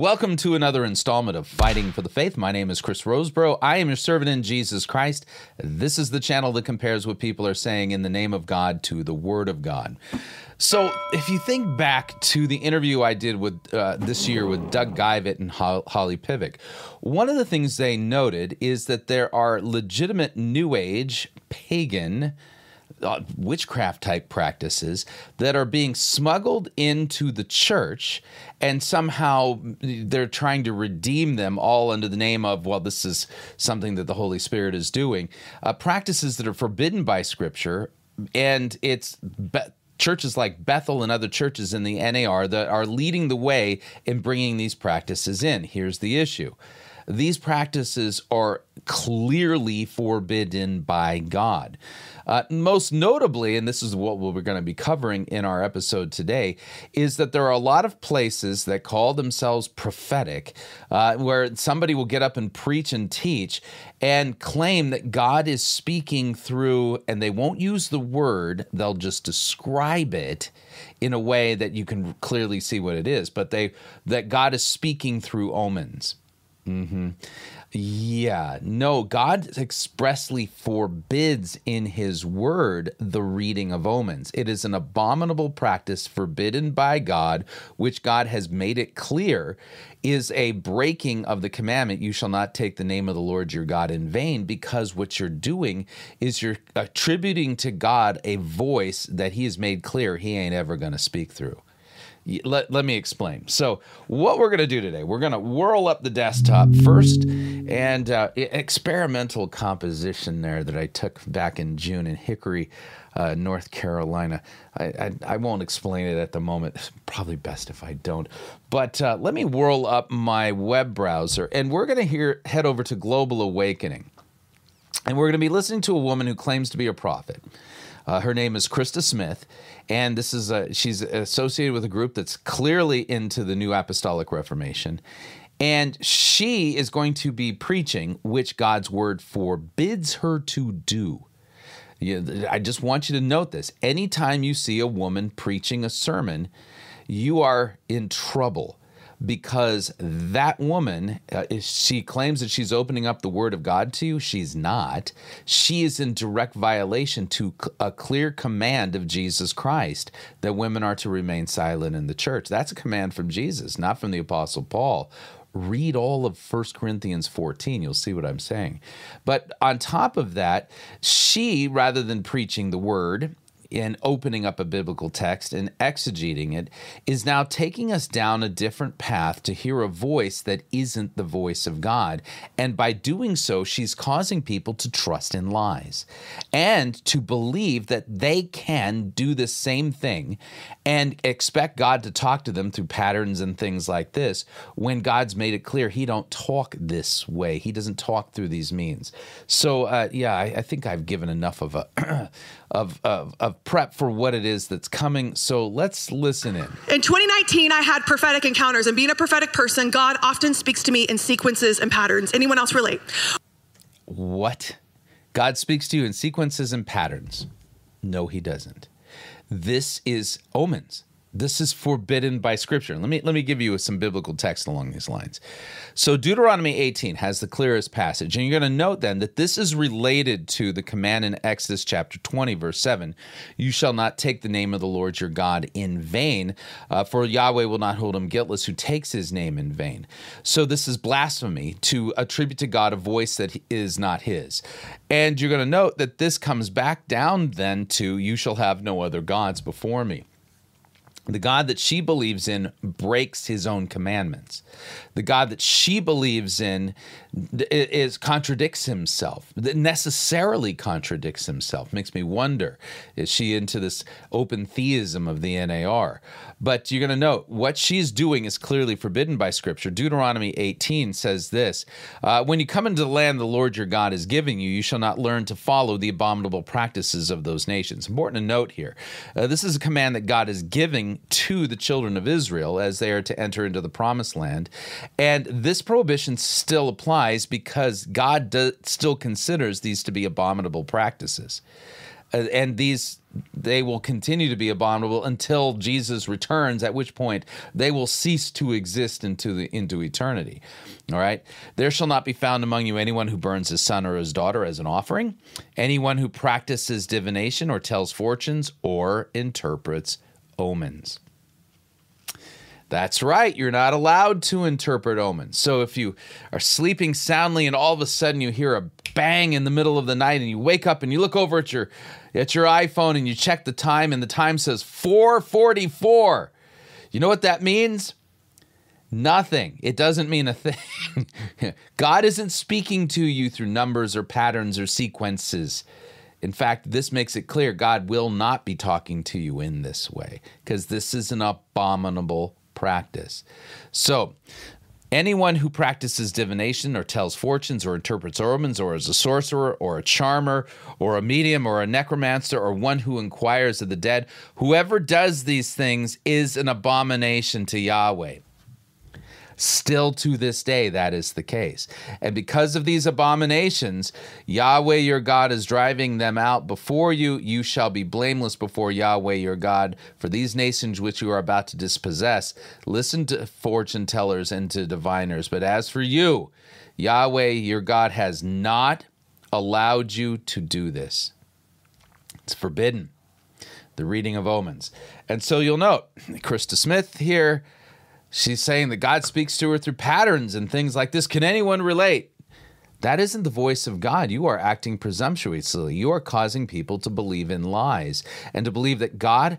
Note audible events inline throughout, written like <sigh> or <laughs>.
Welcome to another installment of Fighting for the Faith. My name is Chris Rosebrough. I am your servant in Jesus Christ. This is the channel that compares what people are saying in the name of God to the Word of God. So, if you think back to the interview I did with uh, this year with Doug Geivett and Holly Pivec, one of the things they noted is that there are legitimate New Age, pagan, uh, witchcraft type practices that are being smuggled into the church and somehow they're trying to redeem them all under the name of well this is something that the holy spirit is doing uh, practices that are forbidden by scripture and it's be- churches like Bethel and other churches in the NAR that are leading the way in bringing these practices in. Here's the issue these practices are clearly forbidden by God. Uh, most notably, and this is what we're going to be covering in our episode today, is that there are a lot of places that call themselves prophetic, uh, where somebody will get up and preach and teach and claim that God is speaking through, and they won't use the word, they'll just describe it in a way that you can clearly see what it is, but they that God is speaking through omens. Mm-hmm. Yeah, no, God expressly forbids in his word the reading of omens. It is an abominable practice forbidden by God, which God has made it clear is a breaking of the commandment you shall not take the name of the Lord your God in vain, because what you're doing is you're attributing to God a voice that he has made clear he ain't ever going to speak through let, let me explain. So, what we're going to do today, we're going to whirl up the desktop first, and uh, experimental composition there that I took back in June in Hickory, uh, North Carolina. I, I, I, won't explain it at the moment. It's <laughs> probably best if I don't. But uh, let me whirl up my web browser, and we're going to head over to Global Awakening, and we're going to be listening to a woman who claims to be a prophet. Uh, her name is Christa Smith, and this is a, she's associated with a group that's clearly into the New Apostolic Reformation. And she is going to be preaching, which God's word forbids her to do. I just want you to note this. Anytime you see a woman preaching a sermon, you are in trouble because that woman, uh, she claims that she's opening up the Word of God to you. She's not. She is in direct violation to a clear command of Jesus Christ that women are to remain silent in the church. That's a command from Jesus, not from the Apostle Paul read all of 1 Corinthians 14. You'll see what I'm saying. But on top of that, she, rather than preaching the word in opening up a biblical text and exegeting it is now taking us down a different path to hear a voice that isn't the voice of God. And by doing so, she's causing people to trust in lies and to believe that they can do the same thing and expect God to talk to them through patterns and things like this when God's made it clear he don't talk this way. He doesn't talk through these means. So uh, yeah, I, I think I've given enough of a <clears throat> of, of, of prep for what it is that's coming. So let's listen in. In 2019, I had prophetic encounters, and being a prophetic person, God often speaks to me in sequences and patterns. Anyone else relate? What? God speaks to you in sequences and patterns. No, he doesn't. This is omens. This is forbidden by scripture. Let me let me give you some biblical text along these lines. So Deuteronomy 18 has the clearest passage, and you're going to note then that this is related to the command in Exodus chapter 20, verse 7. You shall not take the name of the Lord your God in vain, uh, for Yahweh will not hold him guiltless who takes his name in vain. So this is blasphemy to attribute to God a voice that is not his. And you're going to note that this comes back down then to you shall have no other gods before me. The God that she believes in breaks his own commandments. The God that she believes in is contradicts himself. That necessarily contradicts himself. Makes me wonder: is she into this open theism of the NAR? But you're going to note what she's doing is clearly forbidden by Scripture. Deuteronomy 18 says this: uh, "When you come into the land the Lord your God is giving you, you shall not learn to follow the abominable practices of those nations." Important to note here: uh, this is a command that God is giving to the children of Israel as they are to enter into the Promised Land, and this prohibition still applies because God do, still considers these to be abominable practices. uh, and these they will continue to be abominable until Jesus returns, at which point they will cease to exist into the into eternity. All right. There shall not be found among you anyone who burns his son or his daughter as an offering, anyone who practices divination or tells fortunes or interprets omens. That's right. You're not allowed to interpret omens. So if you are sleeping soundly and all of a sudden you hear a bang in the middle of the night and you wake up and you look over at your at your iPhone and you check the time and the time says 444. You know what that means? Nothing. It doesn't mean a thing. <laughs> God isn't speaking to you through numbers or patterns or sequences. In fact, this makes it clear God will not be talking to you in this way because this is an abominable practice. So, anyone who practices divination or tells fortunes or interprets omens or is a sorcerer or a charmer or a medium or a necromancer or one who inquires of the dead, whoever does these things is an abomination to Yahweh. Still to this day, that is the case. And because of these abominations, Yahweh your God is driving them out before you. You shall be blameless before Yahweh your God. For these nations which you are about to dispossess, listen to fortune tellers and to diviners. But as for you, Yahweh your God has not allowed you to do this. It's forbidden, the reading of omens. And so you'll note, Christa Smith here She's saying that God speaks to her through patterns and things like this. Can anyone relate? That isn't the voice of God. You are acting presumptuously. You are causing people to believe in lies and to believe that God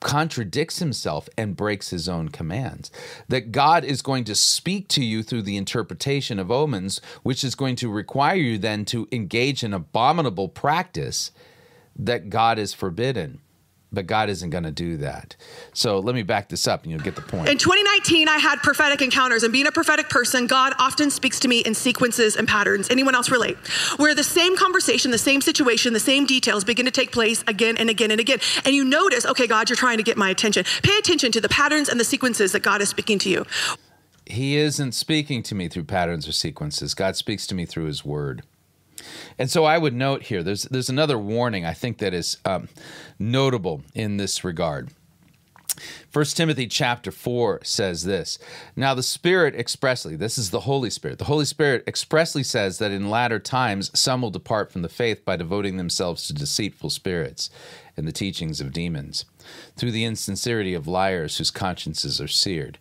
contradicts himself and breaks his own commands. That God is going to speak to you through the interpretation of omens, which is going to require you then to engage in abominable practice that God is forbidden but God isn't going to do that. So let me back this up and you'll get the point. In 2019, I had prophetic encounters, and being a prophetic person, God often speaks to me in sequences and patterns. Anyone else relate? Where the same conversation, the same situation, the same details begin to take place again and again and again. And you notice, okay, God, you're trying to get my attention. Pay attention to the patterns and the sequences that God is speaking to you. He isn't speaking to me through patterns or sequences. God speaks to me through His Word. And so I would note here there's there's another warning I think that is um, notable in this regard. 1 Timothy chapter 4 says this. Now the Spirit expressly, this is the Holy Spirit. The Holy Spirit expressly says that in latter times some will depart from the faith by devoting themselves to deceitful spirits and the teachings of demons, through the insincerity of liars whose consciences are seared.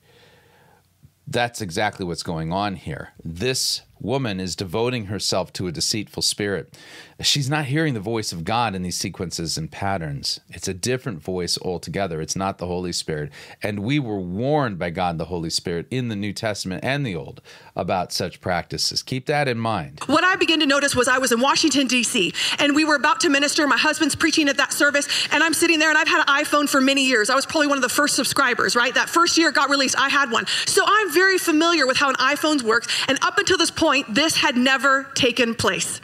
That's exactly what's going on here. This woman is devoting herself to a deceitful spirit. She's not hearing the voice of God in these sequences and patterns. It's a different voice altogether. It's not the Holy Spirit. And we were warned by God, the Holy Spirit, in the New Testament and the Old about such practices. Keep that in mind. What I began to notice was I was in Washington, D.C., and we were about to minister. My husband's preaching at that service, and I'm sitting there, and I've had an iPhone for many years. I was probably one of the first subscribers, right? That first year it got released, I had one. So I'm very familiar with how an iPhone works. And up until this point, this had never taken place.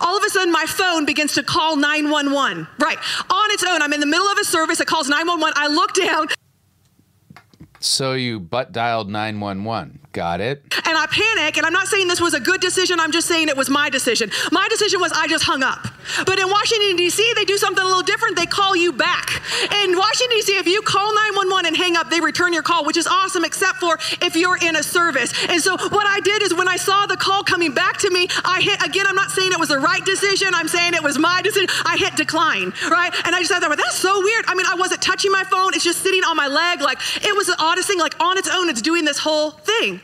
All of a sudden, my phone begins to call 911. Right, on its own. I'm in the middle of a service. It calls 911. I look down. So you butt dialed 911. Got it. And I panic, and I'm not saying this was a good decision, I'm just saying it was my decision. My decision was I just hung up. But in Washington, D.C., they do something a little different. They call you back. In Washington, D.C., if you call 911 and hang up, they return your call, which is awesome, except for if you're in a service. And so what I did is when I saw the call coming back to me, I hit, again, I'm not saying it was the right decision, I'm saying it was my decision. I hit decline, right? And I just thought, that's so weird. I mean, I wasn't touching my phone, it's just sitting on my leg. Like, it was the oddest thing. Like, on its own, it's doing this whole thing.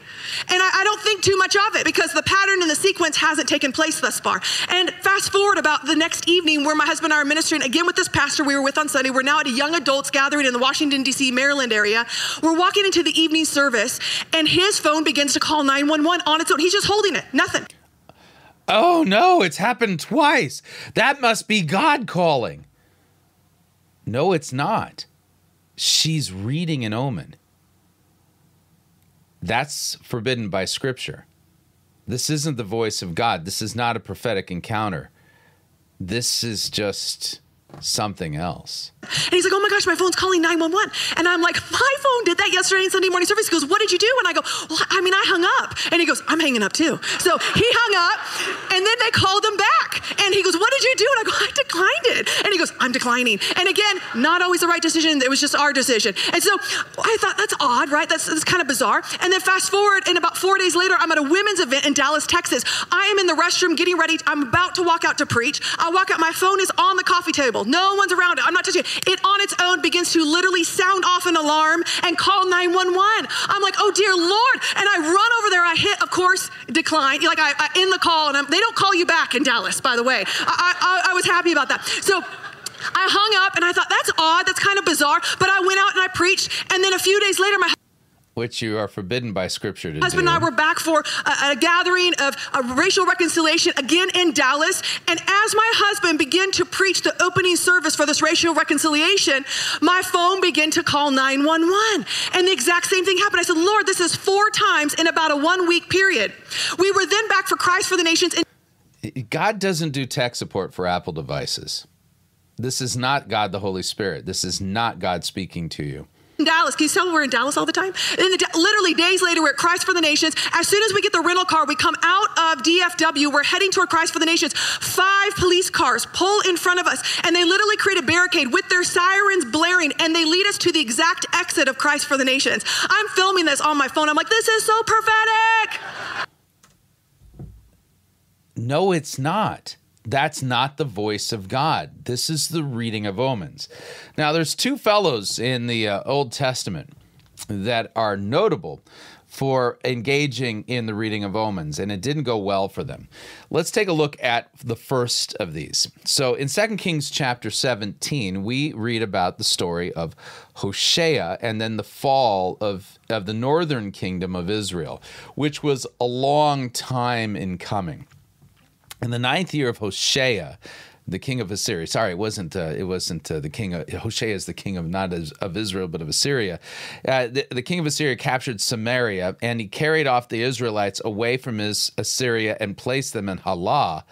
And I, I, don't think too much of it because the pattern and the sequence hasn't taken place thus far. And fast forward about the next evening where my husband and I are ministering again with this pastor we were with on Sunday. We're now at a young adults gathering in the Washington, D.C., Maryland area. We're walking into the evening service and his phone begins to call 911 on its own. He's just holding it, nothing. Oh no, it's happened twice. That must be God calling. No, it's not. She's reading an omen. That's forbidden by Scripture. This isn't the voice of God. This is not a prophetic encounter. This is just something else. And he's like, oh my gosh, my phone's calling 911. And I'm like, my phone did that yesterday in Sunday morning service. He goes, what did you do? And I go, well, I mean, I hung up. And he goes, I'm hanging up too. So he hung up, and then they called him back. And he goes, What did you do? And I go, I declined it. And he goes, I'm declining. And again, not always the right decision. It was just our decision. And so I thought, That's odd, right? That's, that's kind of bizarre. And then fast forward, and about four days later, I'm at a women's event in Dallas, Texas. I am in the restroom getting ready. I'm about to walk out to preach. I walk out, my phone is on the coffee table. No one's around it. I'm not touching it. It on its own begins to literally sound off an alarm and call 911. I'm like, oh dear Lord. And I run over there. I hit, of course, decline. Like I, I in the call, and I'm, they don't call you back in Dallas, by the way. I, I, I was happy about that. So I hung up and I thought, that's odd. That's kind of bizarre. But I went out and I preached. And then a few days later, my which you are forbidden by scripture to do husband do. and I were back for a, a gathering of a racial reconciliation again in Dallas. And as my husband began to preach the opening service for this racial reconciliation, my phone began to call 911. And the exact same thing happened. I said, Lord, this is four times in about a one week period. We were then back for Christ for the Nations. In- God doesn't do tech support for Apple devices. This is not God the Holy Spirit. This is not God speaking to you. Dallas. Can you tell we're in Dallas all the time? And the, literally days later, we're at Christ for the Nations. As soon as we get the rental car, we come out of DFW. We're heading toward Christ for the Nations. Five police cars pull in front of us, and they literally create a barricade with their sirens blaring, and they lead us to the exact exit of Christ for the Nations. I'm filming this on my phone. I'm like, this is so prophetic. No, it's not. That's not the voice of God. This is the reading of omens. Now, there's two fellows in the uh, Old Testament that are notable for engaging in the reading of omens, and it didn't go well for them. Let's take a look at the first of these. So, in 2 Kings chapter 17, we read about the story of Hoshea and then the fall of, of the northern kingdom of Israel, which was a long time in coming. In the ninth year of Hoshea, the king of Assyria. Sorry, it wasn't. Uh, it wasn't uh, the king of Hoshea is the king of not as, of Israel, but of Assyria. Uh, the, the, king of Assyria captured Samaria, and he carried off the Israelites away from his Assyria and placed them in Halah,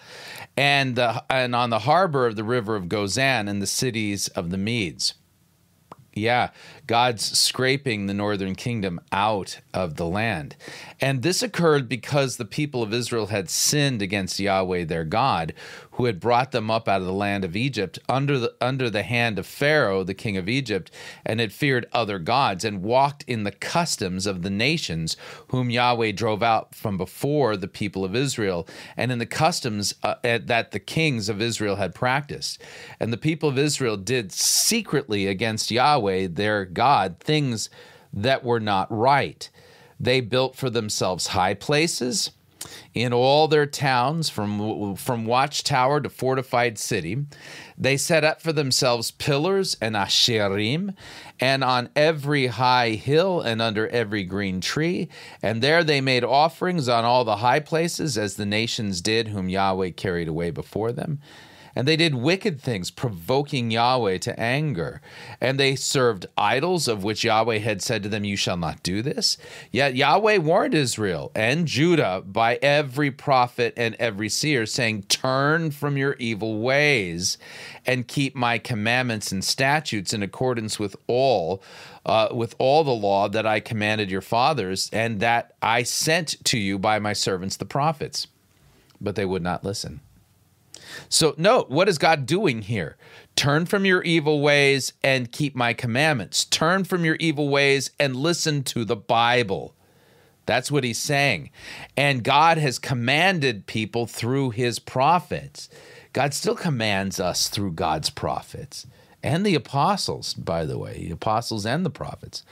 and and on the harbor of the river of Gozan and the cities of the Medes. Yeah, God's scraping the northern kingdom out of the land. And this occurred because the people of Israel had sinned against Yahweh their God, who had brought them up out of the land of Egypt under the under the hand of Pharaoh, the king of Egypt, and had feared other gods and walked in the customs of the nations whom Yahweh drove out from before the people of Israel, and in the customs uh, that the kings of Israel had practiced. And the people of Israel did secretly against Yahweh their God things that were not right. They built for themselves high places in all their towns, from, from watchtower to fortified city. They set up for themselves pillars and asherim, and on every high hill and under every green tree. And there they made offerings on all the high places, as the nations did, whom Yahweh carried away before them. And they did wicked things, provoking Yahweh to anger. And they served idols, of which Yahweh had said to them, You shall not do this. Yet Yahweh warned Israel and Judah by every prophet and every seer, saying, Turn from your evil ways and keep my commandments and statutes in accordance with all. Uh, with all the law that I commanded your fathers, and that I sent to you by my servants the prophets. But they would not listen. So, note, what is God doing here? Turn from your evil ways and keep my commandments. Turn from your evil ways and listen to the Bible. That's what he's saying. And God has commanded people through his prophets. God still commands us through God's prophets and the apostles, by the way, the apostles and the prophets.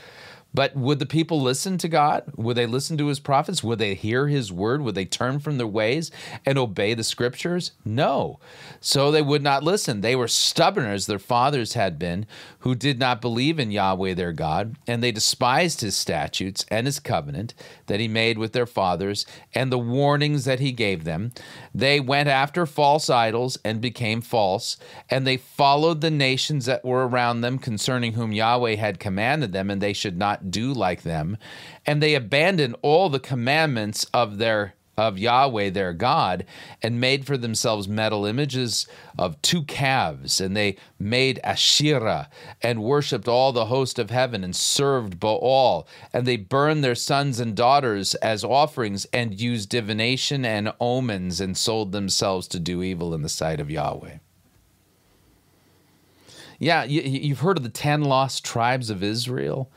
But would the people listen to God? Would they listen to his prophets? Would they hear his word? Would they turn from their ways and obey the scriptures? No. So they would not listen. They were stubborn as their fathers had been, who did not believe in Yahweh their God, and they despised his statutes and his covenant that he made with their fathers and the warnings that he gave them. They went after false idols and became false, and they followed the nations that were around them concerning whom Yahweh had commanded them, and they should not do like them. And they abandoned all the commandments of their of Yahweh their God and made for themselves metal images of two calves. And they made Asherah and worshipped all the host of heaven and served Baal. And they burned their sons and daughters as offerings and used divination and omens and sold themselves to do evil in the sight of Yahweh. Yeah, you, have heard of the 10 lost tribes of Israel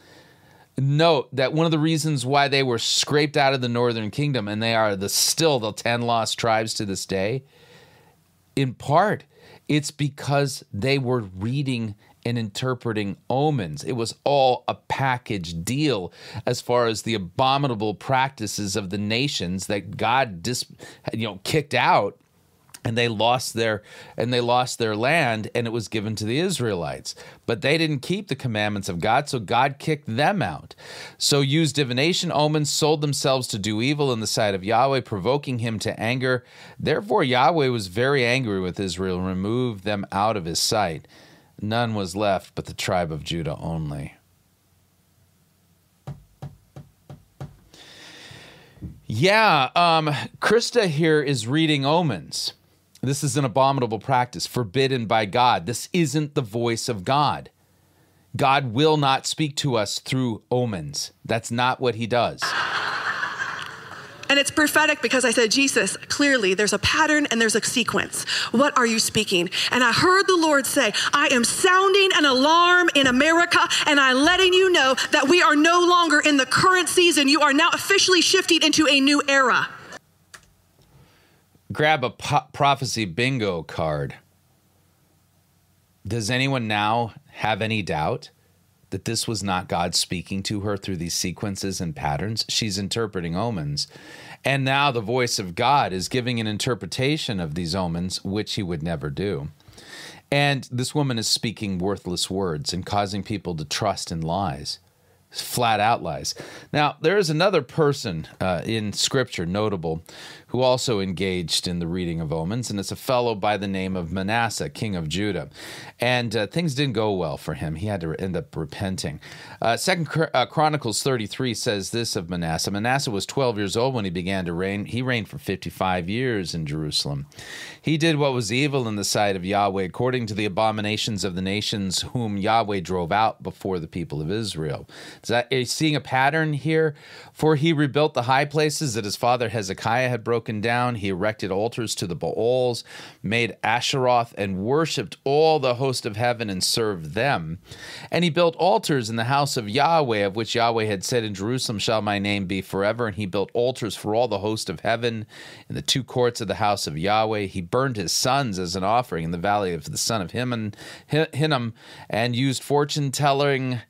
note that one of the reasons why they were scraped out of the northern kingdom and they are the still the 10 lost tribes to this day in part it's because they were reading and interpreting omens. It was all a package deal as far as the abominable practices of the nations that god dis, you know kicked out and they lost their and they lost their land and it was given to the Israelites. But they didn't keep the commandments of God so God kicked them out. So used divination omens sold themselves to do evil in the sight of Yahweh provoking him to anger. Therefore Yahweh was very angry with Israel and removed them out of his sight. None was left but the tribe of Judah only. Yeah, um, Christa here is reading omens. This is an abominable practice, forbidden by God. This isn't the voice of God. God will not speak to us through omens. That's not what he does. And it's prophetic because I said, Jesus, clearly there's a pattern and there's a sequence. What are you speaking? And I heard the Lord say, I am sounding an alarm in America and I'm letting you know that we are no longer in the current season. You are now officially shifting into a new era grab a po- prophecy bingo card. Does anyone now have any doubt that this was not God speaking to her through these sequences and patterns? She's interpreting omens. And now the voice of God is giving an interpretation of these omens, which he would never do. And this woman is speaking worthless words and causing people to trust in lies flat out lies. Now, there is another person uh, in Scripture notable who also engaged in the reading of omens, and it's a fellow by the name of Manasseh, king of Judah. And uh, things didn't go well for him. He had to end up repenting. Uh, Second uh, Chronicles 33 says this of Manasseh Manasseh was 12 years old when he began to reign. He reigned for 55 years in Jerusalem. He did what was evil in the sight of Yahweh, according to the abominations of the nations whom Yahweh drove out before the people of Israel. Is that, seeing a pattern here? For he rebuilt the high places that his father Hezekiah had broken broken down. He erected altars to the Baals, made Asheroth, and worshipped all the host of heaven and served them. And he built altars in the house of Yahweh, of which Yahweh had said, In Jerusalem shall my name be forever. And he built altars for all the host of heaven in the two courts of the house of Yahweh. He burned his sons as an offering in the valley of the son of Hinnom, and used fortune telling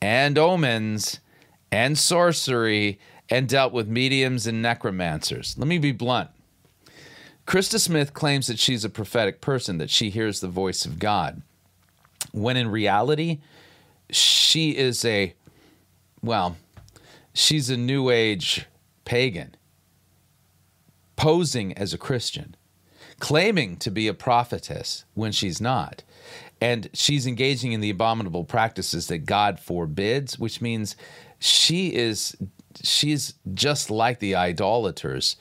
and omens and sorcery and dealt with mediums and necromancers. Let me be blunt. Christa Smith claims that she's a prophetic person, that she hears the voice of God, when in reality, she is a, well, she's a New Age pagan, posing as a Christian, claiming to be a prophetess when she's not. And she's engaging in the abominable practices that God forbids, which means she is she's just like the idolaters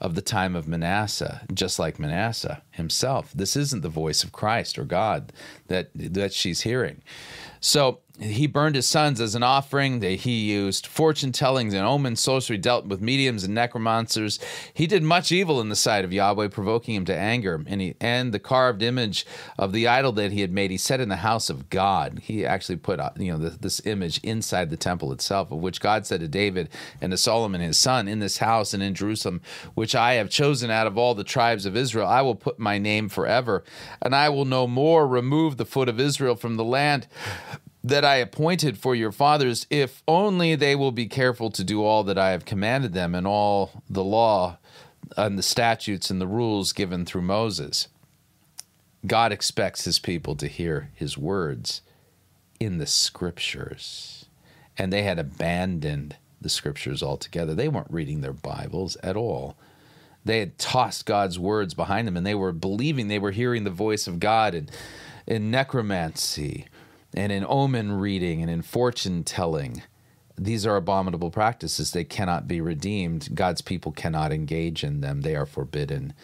of the time of Manasseh, just like Manasseh himself. This isn't the voice of Christ or God that that she's hearing. So he burned his sons as an offering. That he used fortune tellings and omen sorcery, dealt with mediums and necromancers. He did much evil in the sight of Yahweh, provoking him to anger. And, he, and the carved image of the idol that he had made, he set in the house of God. He actually put uh, you know this image inside the temple itself, of which God said to David and to Solomon his son, "In this house and in Jerusalem, which I have chosen out of all the tribes of Israel, I will put my name forever, and I will no more remove the foot of Israel from the land." That I appointed for your fathers, if only they will be careful to do all that I have commanded them and all the law and the statutes and the rules given through Moses. God expects his people to hear his words in the scriptures. And they had abandoned the scriptures altogether. They weren't reading their Bibles at all. They had tossed God's words behind them and they were believing they were hearing the voice of God in, in necromancy and in omen reading and in fortune telling. these are abominable practices. They cannot be redeemed. God's people cannot engage in them. They are forbidden.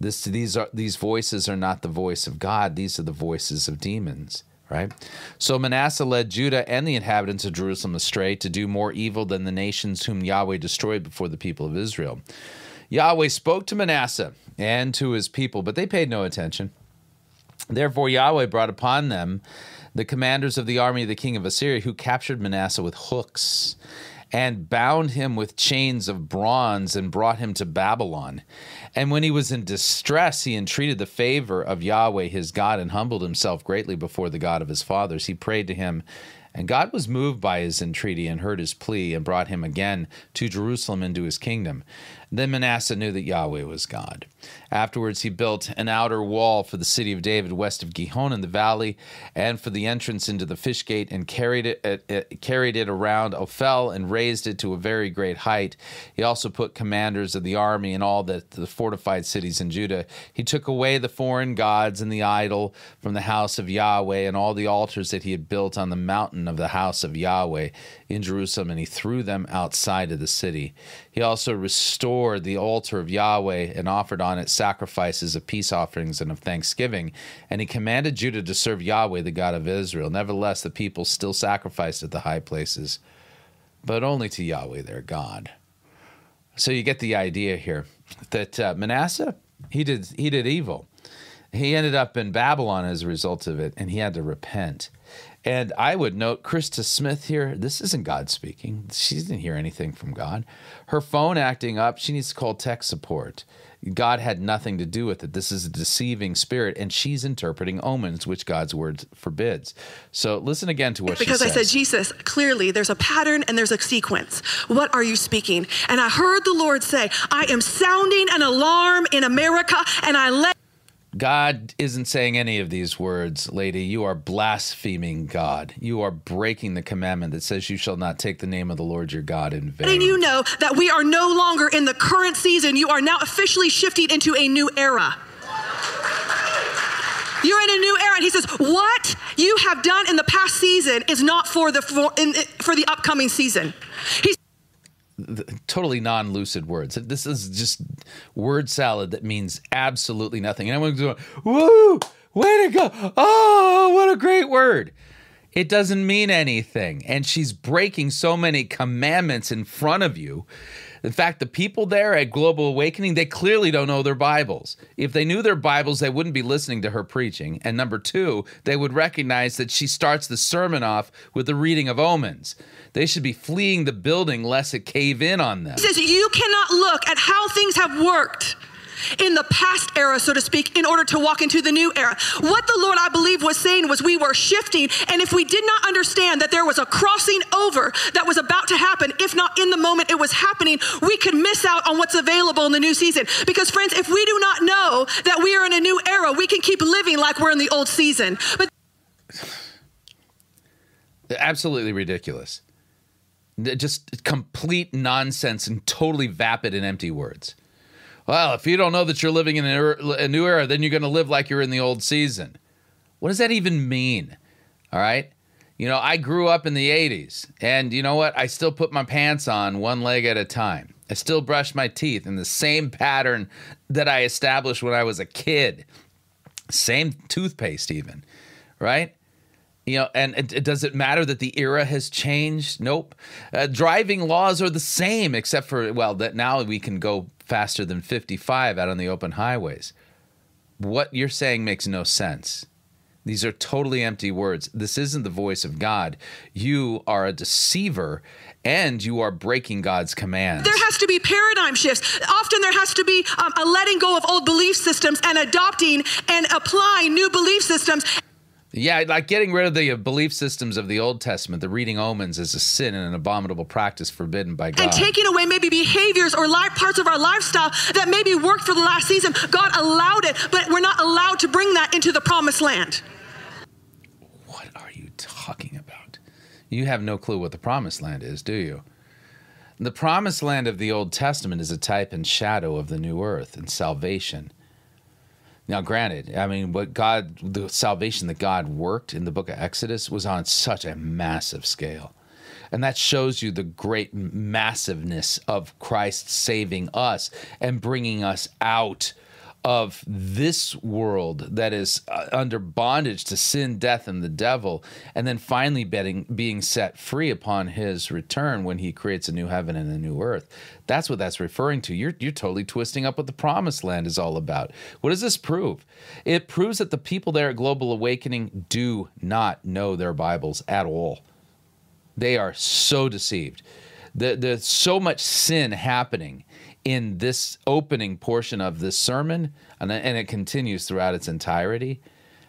This, these, are, these voices are not the voice of God, these are the voices of demons right? So Manasseh led Judah and the inhabitants of Jerusalem astray to do more evil than the nations whom Yahweh destroyed before the people of Israel. Yahweh spoke to Manasseh and to his people, but they paid no attention. Therefore, Yahweh brought upon them the commanders of the army of the king of Assyria, who captured Manasseh with hooks and bound him with chains of bronze and brought him to Babylon. And when he was in distress, he entreated the favor of Yahweh his God and humbled himself greatly before the God of his fathers. He prayed to him and God was moved by his entreaty and heard his plea and brought him again to Jerusalem into his kingdom. Then Manasseh knew that Yahweh was God. Afterwards, he built an outer wall for the city of David west of Gihon in the valley, and for the entrance into the fish gate, and carried it, it, it, carried it around Ophel and raised it to a very great height. He also put commanders of the army in all the, the fortified cities in Judah. He took away the foreign gods and the idol from the house of Yahweh and all the altars that he had built on the mountain of the house of Yahweh in Jerusalem, and he threw them outside of the city. He also restored the altar of Yahweh and offered on it sacrifices of peace offerings and of thanksgiving. And he commanded Judah to serve Yahweh, the God of Israel. Nevertheless, the people still sacrificed at the high places, but only to Yahweh their God. So you get the idea here that uh, Manasseh, he did, he did evil. He ended up in Babylon as a result of it, and he had to repent. And I would note Christa Smith here. This isn't God speaking. She didn't hear anything from God. Her phone acting up. She needs to call tech support. God had nothing to do with it. This is a deceiving spirit, and she's interpreting omens, which God's word forbids. So listen again to what because she says. Because I said, Jesus, clearly there's a pattern and there's a sequence. What are you speaking? And I heard the Lord say, I am sounding an alarm in America, and I let God isn't saying any of these words, lady. You are blaspheming God. You are breaking the commandment that says you shall not take the name of the Lord your God in vain. And you know that we are no longer in the current season. You are now officially shifting into a new era. You're in a new era. And he says, What you have done in the past season is not for the, for, in, for the upcoming season. He's totally non-lucid words. This is just word salad that means absolutely nothing. And everyone's going, "Woo! Way to go! Oh, what a great word!" It doesn't mean anything, and she's breaking so many commandments in front of you. In fact, the people there at Global Awakening, they clearly don't know their Bibles. If they knew their Bibles, they wouldn't be listening to her preaching. And number two, they would recognize that she starts the sermon off with the reading of omens. They should be fleeing the building lest it cave in on them. He says, You cannot look at how things have worked in the past era, so to speak, in order to walk into the new era. What the Lord, I believe, was saying was we were shifting, and if we did not understand that there was a crossing over that was about to happen, if not in the moment it was happening, we could miss out on what's available in the new season. Because, friends, if we do not know that we are in a new era, we can keep living like we're in the old season. But absolutely ridiculous just complete nonsense and totally vapid and empty words. Well, if you don't know that you're living in a new era, then you're going to live like you're in the old season. What does that even mean? All right. You know, I grew up in the 80s, and you know what? I still put my pants on one leg at a time. I still brush my teeth in the same pattern that I established when I was a kid. Same toothpaste, even, right? You know, and it, it, does it matter that the era has changed? Nope. Uh, driving laws are the same, except for well, that now we can go faster than 55 out on the open highways. What you're saying makes no sense. These are totally empty words. This isn't the voice of God. You are a deceiver and you are breaking God's commands. There has to be paradigm shifts. Often there has to be um, a letting go of old belief systems and adopting and applying new belief systems. Yeah, like getting rid of the uh, belief systems of the Old Testament, the reading omens is a sin and an abominable practice forbidden by God. And taking away maybe behaviors or life, parts of our lifestyle that maybe worked for the last season. God allowed it, but we're not allowed to bring that into the promised land. What are you talking about? You have no clue what the promised land is, do you? The promised land of the Old Testament is a type and shadow of the new earth and salvation. Now, granted, I mean, what God, the salvation that God worked in the book of Exodus was on such a massive scale. And that shows you the great massiveness of Christ saving us and bringing us out of this world that is uh, under bondage to sin, death, and the devil, and then finally being, being set free upon his return when he creates a new heaven and a new earth. That's what that's referring to. You're, you're totally twisting up what the promised land is all about. What does this prove? It proves that the people there at Global Awakening do not know their Bibles at all. They are so deceived. The, there's so much sin happening in this opening portion of this sermon, and, and it continues throughout its entirety,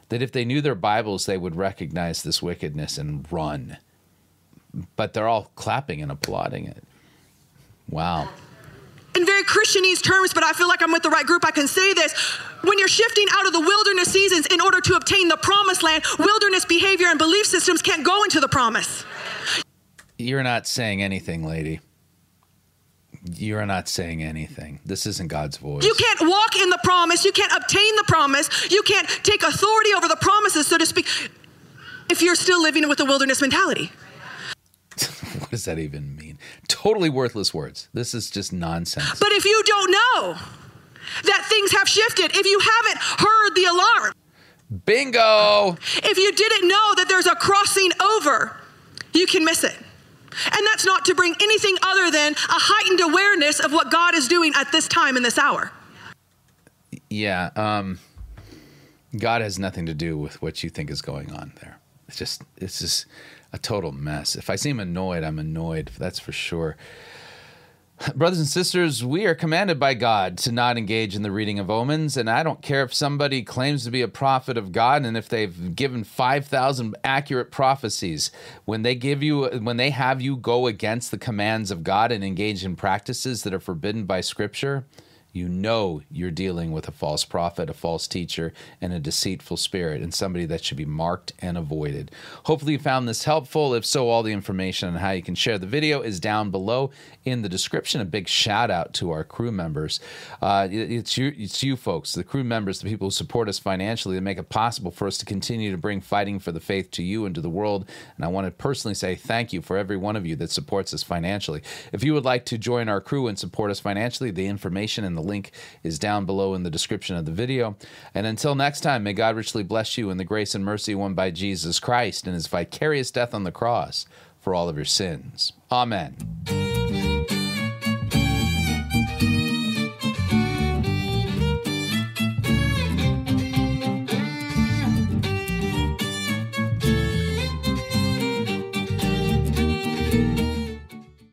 that if they knew their Bibles, they would recognize this wickedness and run. But they're all clapping and applauding it. Wow. In very Christianese terms, but I feel like I'm with the right group, I can say this. When you're shifting out of the wilderness seasons in order to obtain the promised land, wilderness behavior and belief systems can't go into the promise. You're not saying anything, lady. You're not saying anything. This isn't God's voice. You can't walk in the promise. You can't obtain the promise. You can't take authority over the promises, so to speak, if you're still living with the wilderness mentality. <laughs> what does that even mean? Totally worthless words. This is just nonsense. But if you don't know that things have shifted, if you haven't heard the alarm, bingo! If you didn't know that there's a crossing over, you can miss it. And that's not to bring anything other than a heightened awareness of what God is doing at this time in this hour. Yeah. Um, God has nothing to do with what you think is going on there. It's just, it's just a total mess. If I seem annoyed, I'm annoyed. That's for sure. Brothers and sisters, we are commanded by God to not engage in the reading of omens, and I don't care if somebody claims to be a prophet of God and if they've given 5,000 accurate prophecies. When they give you when they have you go against the commands of God and engage in practices that are forbidden by scripture, you know you're dealing with a false prophet, a false teacher, and a deceitful spirit, and somebody that should be marked and avoided. Hopefully, you found this helpful. If so, all the information on how you can share the video is down below in the description. A big shout out to our crew members. Uh, it's you, it's you folks, the crew members, the people who support us financially, that make it possible for us to continue to bring fighting for the faith to you and to the world. And I want to personally say thank you for every one of you that supports us financially. If you would like to join our crew and support us financially, the information and the link is down below in the description of the video. And until next time, may God richly bless you in the grace and mercy won by Jesus Christ and his vicarious death on the cross for all of your sins. Amen.